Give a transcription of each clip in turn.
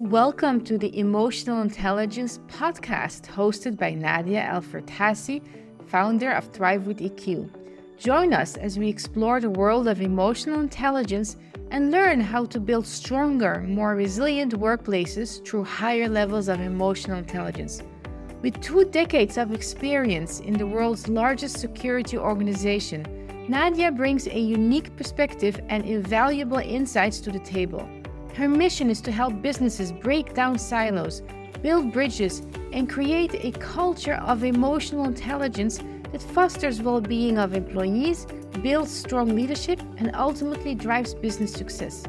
Welcome to the Emotional Intelligence podcast hosted by Nadja El-Fertassi, founder of Thrive with EQ. Join us as we explore the world of emotional intelligence and learn how to build stronger, more resilient workplaces through higher levels of emotional intelligence. With two decades of experience in the world's largest security organization, Nadja brings a unique perspective and invaluable insights to the table. Her mission is to help businesses break down silos, build bridges, and create a culture of emotional intelligence that fosters well being of employees, builds strong leadership, and ultimately drives business success.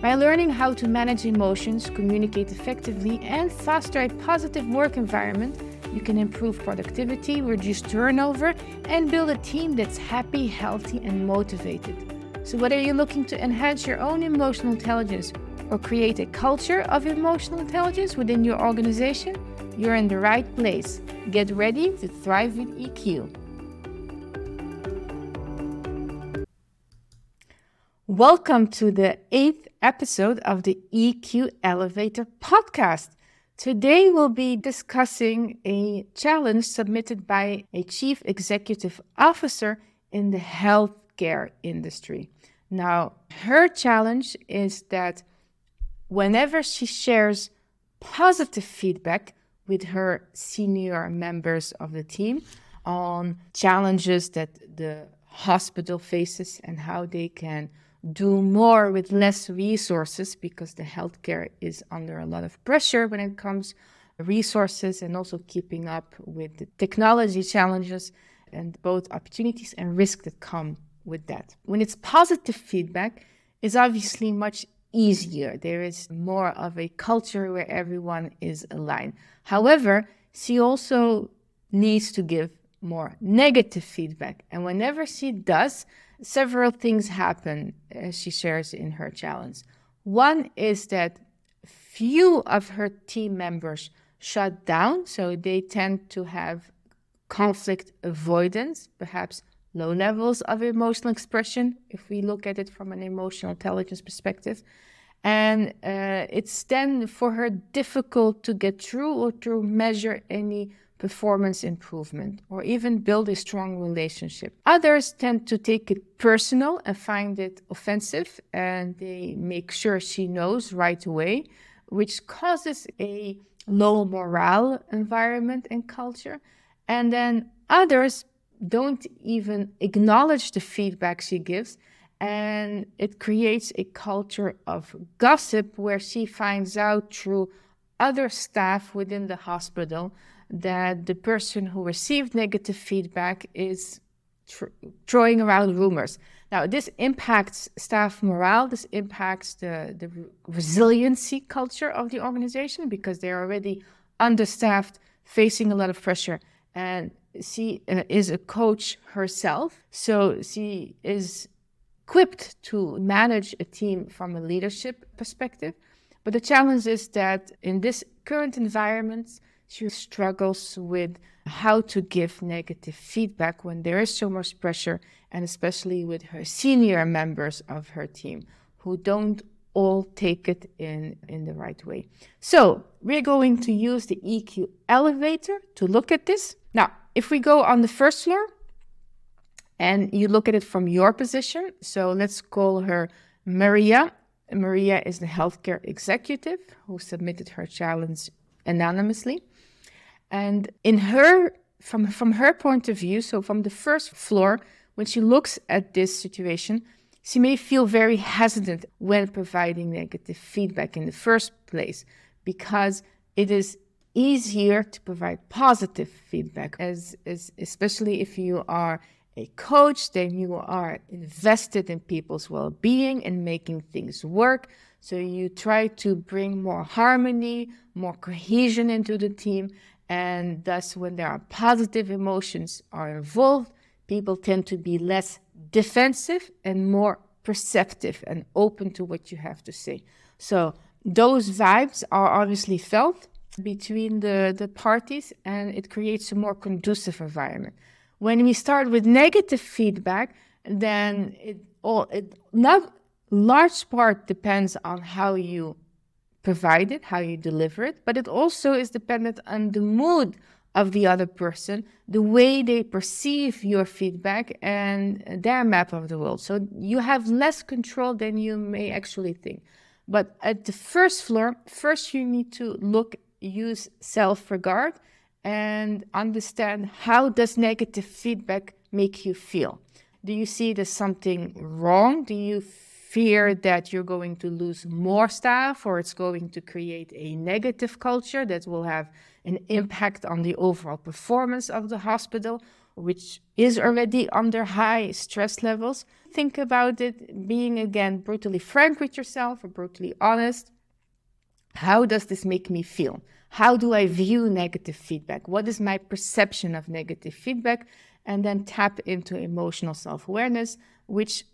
By learning how to manage emotions, communicate effectively, and foster a positive work environment, you can improve productivity, reduce turnover, and build a team that's happy, healthy, and motivated. So, whether you're looking to enhance your own emotional intelligence or create a culture of emotional intelligence within your organization, you're in the right place. Get ready to thrive with EQ. Welcome to the eighth episode of the EQ Elevator podcast. Today we'll be discussing a challenge submitted by a chief executive officer in the healthcare industry. Now, her challenge is that whenever she shares positive feedback with her senior members of the team on challenges that the hospital faces and how they can do more with less resources because the healthcare is under a lot of pressure when it comes resources and also keeping up with the technology challenges and both opportunities and risks that come with that. When it's positive feedback, it's obviously much easier. There is more of a culture where everyone is aligned. However, she also needs to give more negative feedback. And whenever she does, several things happen, as she shares in her challenge. One is that few of her team members shut down, so they tend to have conflict avoidance, perhaps low levels of emotional expression, if we look at it from an emotional intelligence perspective. And uh, it's then for her difficult to get through or to measure any performance improvement or even build a strong relationship. Others tend to take it personal and find it offensive, and they make sure she knows right away, which causes a low morale environment and culture. And then others don't even acknowledge the feedback she gives. And it creates a culture of gossip where she finds out through other staff within the hospital that the person who received negative feedback is tr- throwing around rumors. Now, this impacts staff morale, this impacts the, the resiliency culture of the organization because they're already understaffed, facing a lot of pressure. And she uh, is a coach herself, so she is equipped to manage a team from a leadership perspective. But the challenge is that in this current environment, she struggles with how to give negative feedback when there is so much pressure, and especially with her senior members of her team who don't all take it in, in the right way. So, we're going to use the EQ elevator to look at this. Now, if we go on the first floor and you look at it from your position, so let's call her Maria. Maria is the healthcare executive who submitted her challenge anonymously. And in her, from, from her point of view, so from the first floor, when she looks at this situation, she may feel very hesitant when providing negative feedback in the first place because it is easier to provide positive feedback as, as especially if you are a coach then you are invested in people's well-being and making things work so you try to bring more harmony more cohesion into the team and thus, when there are positive emotions are involved, people tend to be less defensive and more perceptive and open to what you have to say. So those vibes are obviously felt between the, the parties and it creates a more conducive environment. When we start with negative feedback, then it all it not large part depends on how you provide it, how you deliver it, but it also is dependent on the mood of the other person, the way they perceive your feedback, and their map of the world. So you have less control than you may actually think. But at the first floor, first you need to look, use self regard, and understand how does negative feedback make you feel. Do you see there's something wrong? Do you fear that you're going to lose more staff or it's going to create a negative culture that will have an impact on the overall performance of the hospital, which is already under high stress levels. Think about it being again brutally frank with yourself or brutally honest. How does this make me feel? How do I view negative feedback? What is my perception of negative feedback? And then tap into emotional self awareness, which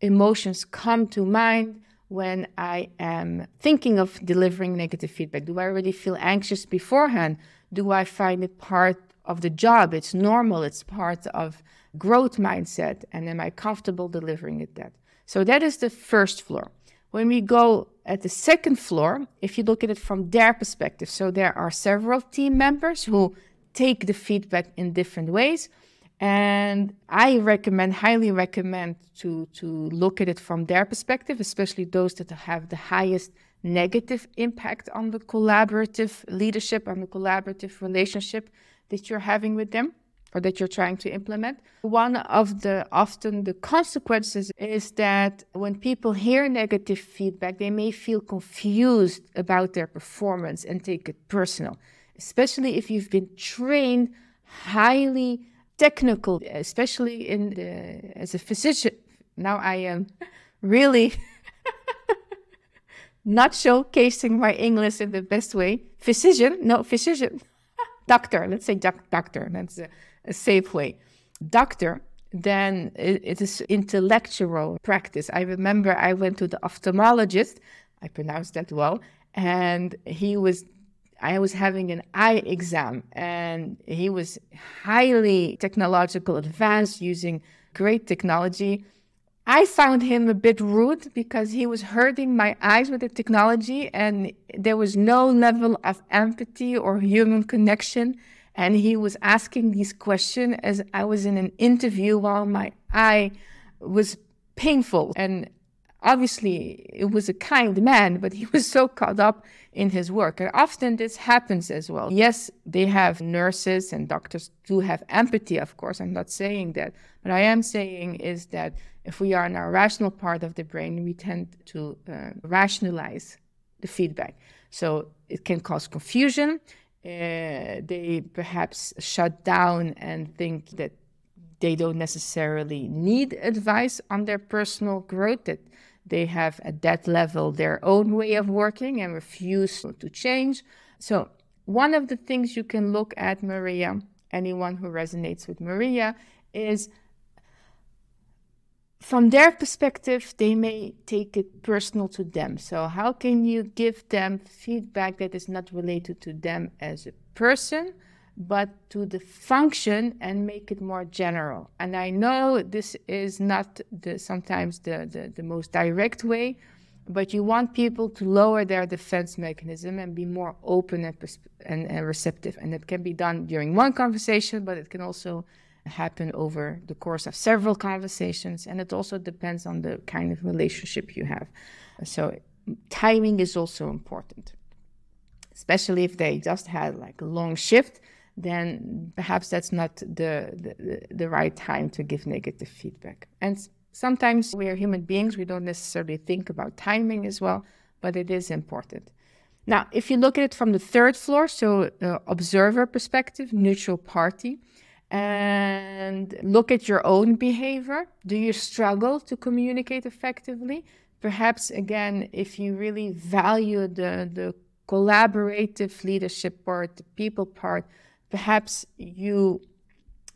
emotions come to mind when I am thinking of delivering negative feedback? Do I already feel anxious beforehand? Do I find it part of the job? It's normal, it's part of growth mindset. And am I comfortable delivering it that? So that is the first floor. When we go at the second floor, if you look at it from their perspective, so there are several team members who take the feedback in different ways. And I recommend, highly recommend to, to look at it from their perspective, especially those that have the highest negative impact on the collaborative leadership, on the collaborative relationship that you're having with them or that you're trying to implement. One of the often the consequences is that when people hear negative feedback, they may feel confused about their performance and take it personal, especially if you've been trained highly technical, especially in the, as a physician. Now I am really not showcasing my English in the best way. Physician, no, physician, doctor. Let's say doc- doctor. That's a, a, safe way. Doctor. Then it, it is intellectual practice. I remember I went to the ophthalmologist. I pronounced that well, and he was I was having an eye exam and he was highly technological advanced using great technology. I found him a bit rude because he was hurting my eyes with the technology and there was no level of empathy or human connection. And he was asking these questions as I was in an interview while my eye was painful. And obviously, it was a kind man, but he was so caught up in his work. And often this happens as well. Yes, they have nurses and doctors do have empathy, of course. I'm not saying that. What I am saying is that if we are in our rational part of the brain, we tend to uh, rationalize the feedback. So it can cause confusion. Uh, they perhaps shut down and think that they don't necessarily need advice on their personal growth, that they have at that level their own way of working and refuse to change. So, one of the things you can look at, Maria, anyone who resonates with Maria, is from their perspective, they may take it personal to them. So, how can you give them feedback that is not related to them as a person, but to the function and make it more general. And I know this is not the, sometimes the, the, the most direct way, but you want people to lower their defense mechanism and be more open and, and, and receptive. And it can be done during one conversation, but it can also happen over the course of several conversations. And it also depends on the kind of relationship you have. So timing is also important, especially if they just had like a long shift then perhaps that's not the, the, the right time to give negative feedback. And sometimes we are human beings, we don't necessarily think about timing as well, but it is important. Now, if you look at it from the third floor, so uh, observer perspective, neutral party, and look at your own behavior. Do you struggle to communicate effectively? Perhaps, again, if you really value the, the collaborative leadership part, the people part, perhaps you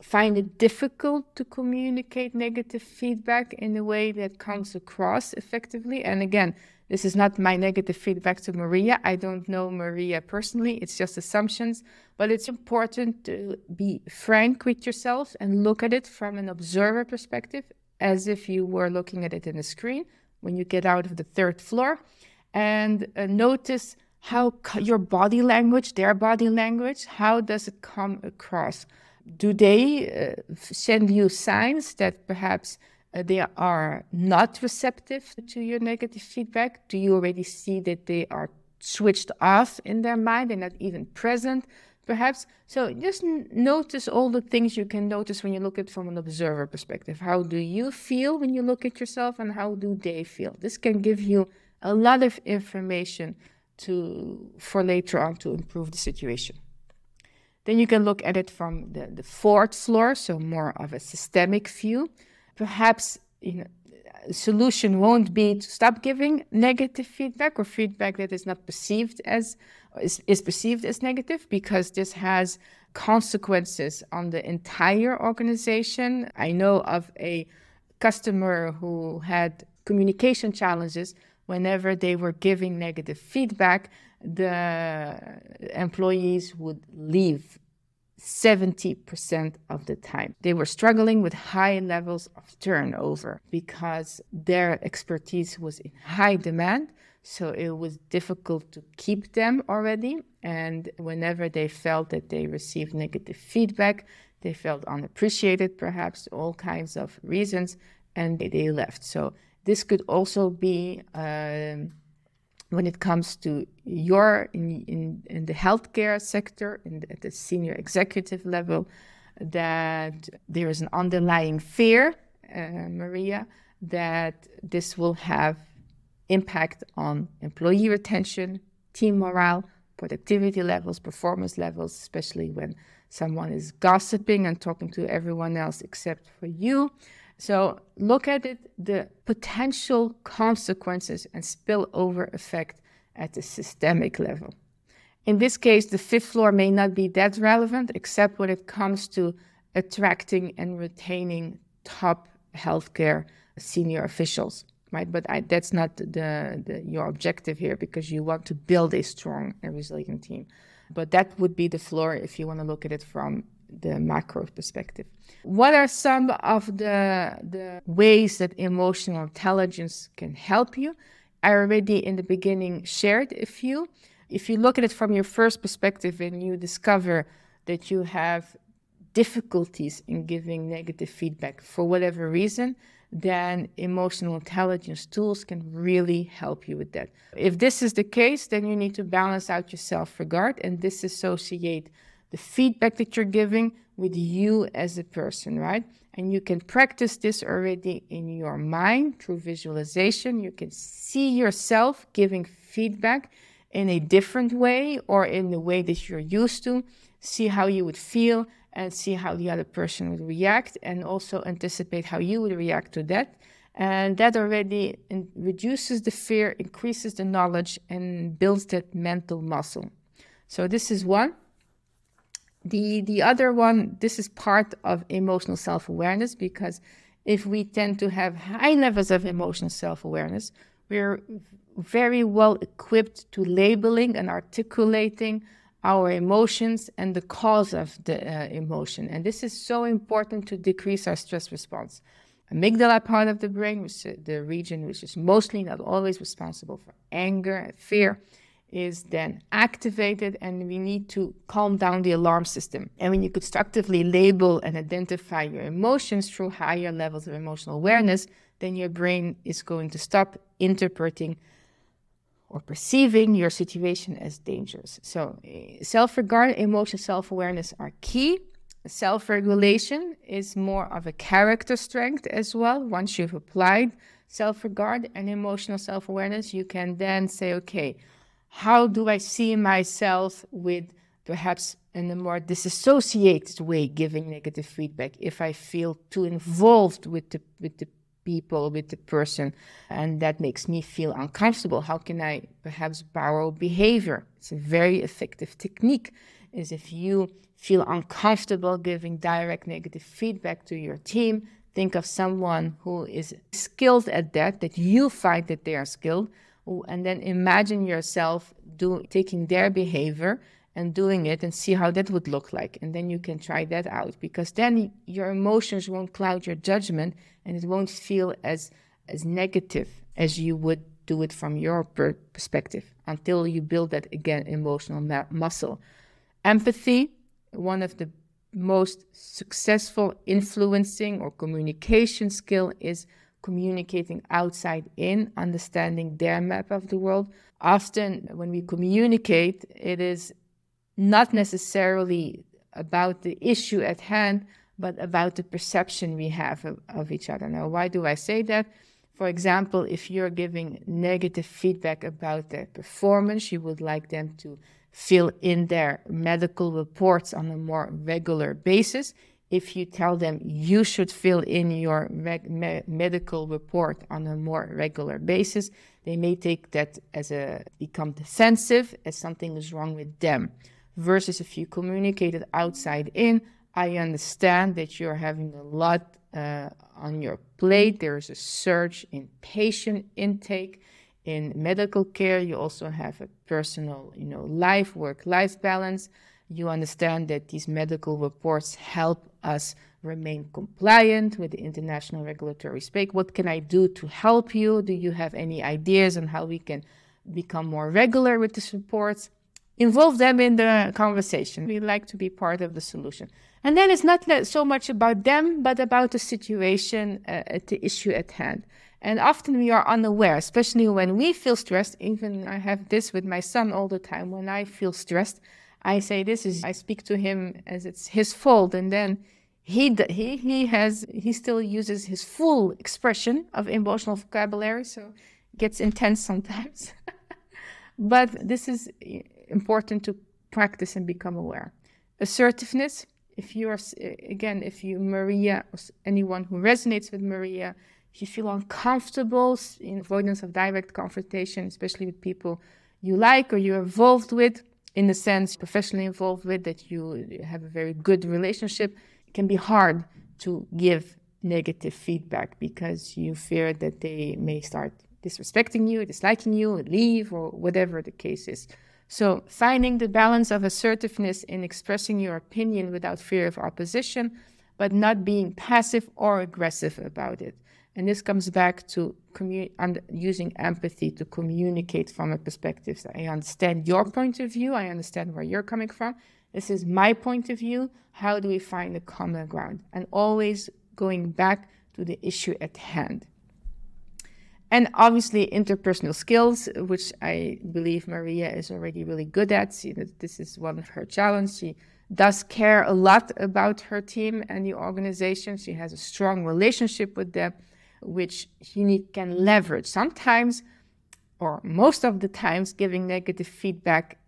find it difficult to communicate negative feedback in a way that comes across effectively. And again, this is not my negative feedback to Maria. I don't know Maria personally, it's just assumptions. But it's important to be frank with yourself and look at it from an observer perspective, as if you were looking at it in a screen when you get out of the third floor. and uh, notice how your body language, their body language, how does it come across? Do they uh, send you signs that perhaps Uh, they are not receptive to your negative feedback? Do you already see that they are switched off in their mind? They're not even present, perhaps. So just notice all the things you can notice when you look at from an observer perspective. How do you feel when you look at yourself, and how do they feel? This can give you a lot of information to for later on to improve the situation. Then you can look at it from the, the fourth floor, so more of a systemic view. Perhaps you know, solution won't be to stop giving negative feedback or feedback that is not perceived as is, is perceived as negative because this has consequences on the entire organization. I know of a customer who had communication challenges whenever they were giving negative feedback, the employees would leave 70% of the time. They were struggling with high levels of turnover because their expertise was in high demand. So it was difficult to keep them already. And whenever they felt that they received negative feedback, they felt unappreciated, perhaps all kinds of reasons, and they left. So this could also be um, when it comes to your in, in, in the healthcare sector, in the, at the senior executive level, that there is an underlying fear, uh, Maria, that this will have impact on employee retention, team morale, productivity levels, performance levels, especially when someone is gossiping and talking to everyone else except for you. So look at it, the potential consequences and spillover effect at the systemic level. In this case, the fifth floor may not be that relevant, except when it comes to attracting and retaining top healthcare senior officials, right? But I, that's not the, the, your objective here because you want to build a strong and resilient team. But that would be the floor if you want to look at it from the macro perspective. What are some of the, the ways that emotional intelligence can help you? I already in the beginning shared a few. If you look at it from your first perspective and you discover that you have difficulties in giving negative feedback for whatever reason, then emotional intelligence tools can really help you with that. If this is the case, then you need to balance out your self regard and disassociate the feedback that you're giving with you as a person, right? And you can practice this already in your mind through visualization. You can see yourself giving feedback in a different way or in the way that you're used to. See how you would feel and see how the other person would react, and also anticipate how you would react to that. And that already reduces the fear, increases the knowledge, and builds that mental muscle. So, this is one. The the other one, this is part of emotional self-awareness because if we tend to have high levels of emotional self-awareness, we're very well equipped to labeling and articulating our emotions and the cause of the uh, emotion. And this is so important to decrease our stress response. Amygdala part of the brain, which is the region which is mostly not always responsible for anger and fear, is then activated and we need to calm down the alarm system. And when you constructively label and identify your emotions through higher levels of emotional awareness, then your brain is going to stop interpreting or perceiving your situation as dangerous. So, eh, self regard, emotional self awareness are key. Self regulation is more of a character strength as well. Once you've applied self regard and emotional self awareness, you can then say, okay, how do I see myself with perhaps in a more disassociated way giving negative feedback if I feel too involved with the with the people, with the person, and that makes me feel uncomfortable. How can I perhaps borrow behavior? It's a very effective technique. Is if you feel uncomfortable giving direct negative feedback to your team, think of someone who is skilled at that, that you find that they are skilled, and then imagine yourself do, taking their behavior and doing it and see how that would look like. And then you can try that out because then your emotions won't cloud your judgment and it won't feel as, as negative as you would do it from your per- perspective until you build that again emotional muscle. Empathy, one of the most successful influencing or communication skill is communicating outside in, understanding their map of the world. Often, when we communicate, it is not necessarily about the issue at hand, but about the perception we have of, of each other. Now, why do I say that? For example, if you're giving negative feedback about their performance, you would like them to fill in their medical reports on a more regular basis. If you tell them you should fill in your me- medical report on a more regular basis, they may take that as a become defensive, as something is wrong with them. Versus if you communicate it outside in, I understand that you're having a lot uh, on your plate. There is a surge in patient intake. In medical care, you also have a personal, you know, life work life balance. You understand that these medical reports help us remain compliant with the international regulatory space. What can I do to help you? Do you have any ideas on how we can become more regular with these reports? Involve them in the conversation. We like to be part of the solution. And then it's not so much about them, but about the situation, uh, the issue at hand. And often we are unaware, especially when we feel stressed. Even I have this with my son all the time. When I feel stressed, I say this is, I speak to him as it's his fault. And then he, he, he has, he still uses his full expression of emotional vocabulary. So it gets intense sometimes. but this is important to practice and become aware. Assertiveness, if you are again if you maria or anyone who resonates with maria if you feel uncomfortable in avoidance of direct confrontation especially with people you like or you're involved with in the sense professionally involved with that you have a very good relationship it can be hard to give negative feedback because you fear that they may start disrespecting you disliking you leave or whatever the case is so, finding the balance of assertiveness in expressing your opinion without fear of opposition, but not being passive or aggressive about it. And this comes back to using empathy to communicate from a perspective. I understand your point of view, I understand where you're coming from. This is my point of view. How do we find a common ground? And always going back to the issue at hand. And obviously, interpersonal skills, which I believe Maria is already really good at. See, this is one of her challenges. She does care a lot about her team and the organization. She has a strong relationship with them, which she can leverage. Sometimes, or most of the times, giving negative feedback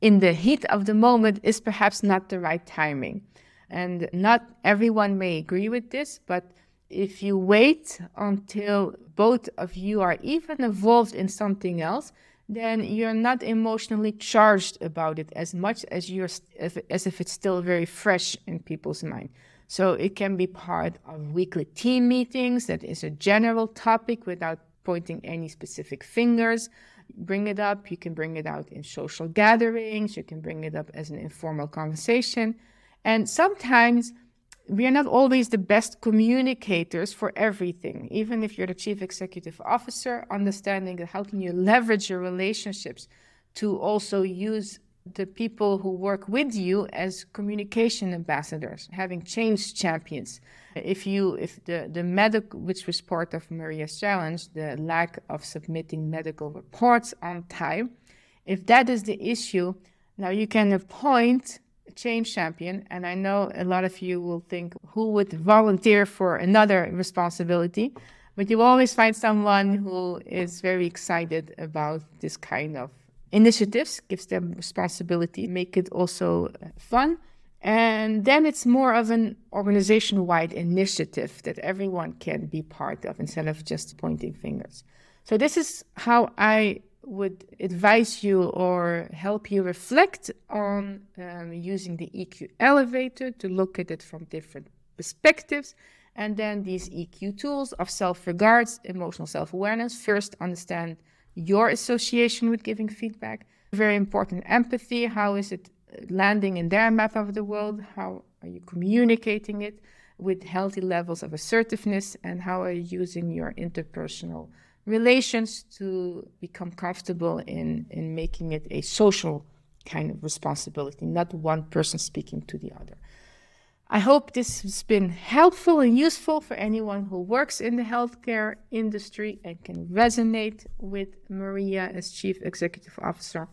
in the heat of the moment is perhaps not the right timing. And not everyone may agree with this, but if you wait until both of you are even involved in something else, then you're not emotionally charged about it as much as you're as if it's still very fresh in people's mind. So it can be part of weekly team meetings that is a general topic without pointing any specific fingers. Bring it up. You can bring it out in social gatherings. You can bring it up as an informal conversation. And sometimes we are not always the best communicators for everything. Even if you're the chief executive officer, understanding how can you leverage your relationships to also use the people who work with you as communication ambassadors, having change champions. If you, if the, the medical, which was part of Maria's challenge, the lack of submitting medical reports on time, if that is the issue, now you can appoint change champion. And I know a lot of you will think, who would volunteer for another responsibility? But you always find someone who is very excited about this kind of initiatives, gives them responsibility, make it also fun. And then it's more of an organization wide initiative that everyone can be part of instead of just pointing fingers. So, this is how I would advise you or help you reflect on um, using the EQ elevator to look at it from different perspectives. And then these EQ tools of self regards, emotional self awareness. First, understand your association with giving feedback. Very important empathy. How is it landing in their map of the world? How are you communicating it with healthy levels of assertiveness? And how are you using your interpersonal relations to become comfortable in, in making it a social kind of responsibility, not one person speaking to the other. I hope this has been helpful and useful for anyone who works in the healthcare industry and can resonate with Maria as Chief Executive Officer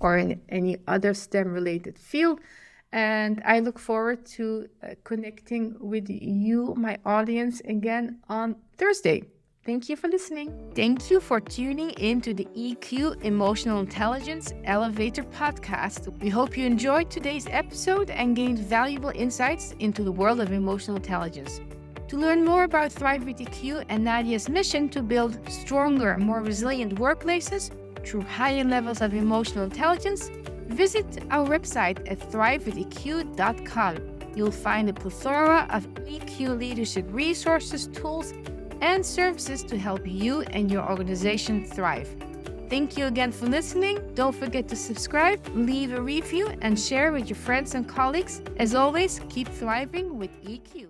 or in any other STEM related field. And I look forward to uh, connecting with you, my audience, again on Thursday. Thank you for listening. Thank you for tuning in to the EQ Emotional Intelligence Elevator podcast. We hope you enjoyed today's episode and gained valuable insights into the world of emotional intelligence. To learn more about Thrive with EQ and Nadja's mission to build stronger, more resilient workplaces through higher levels of emotional intelligence, visit our website at thrivewitheq.com. You'll find a plethora of EQ leadership resources, tools, and services to help you and your organization thrive. Thank you again for listening. Don't forget to subscribe, leave a review, and share with your friends and colleagues. As always, keep thriving with EQ.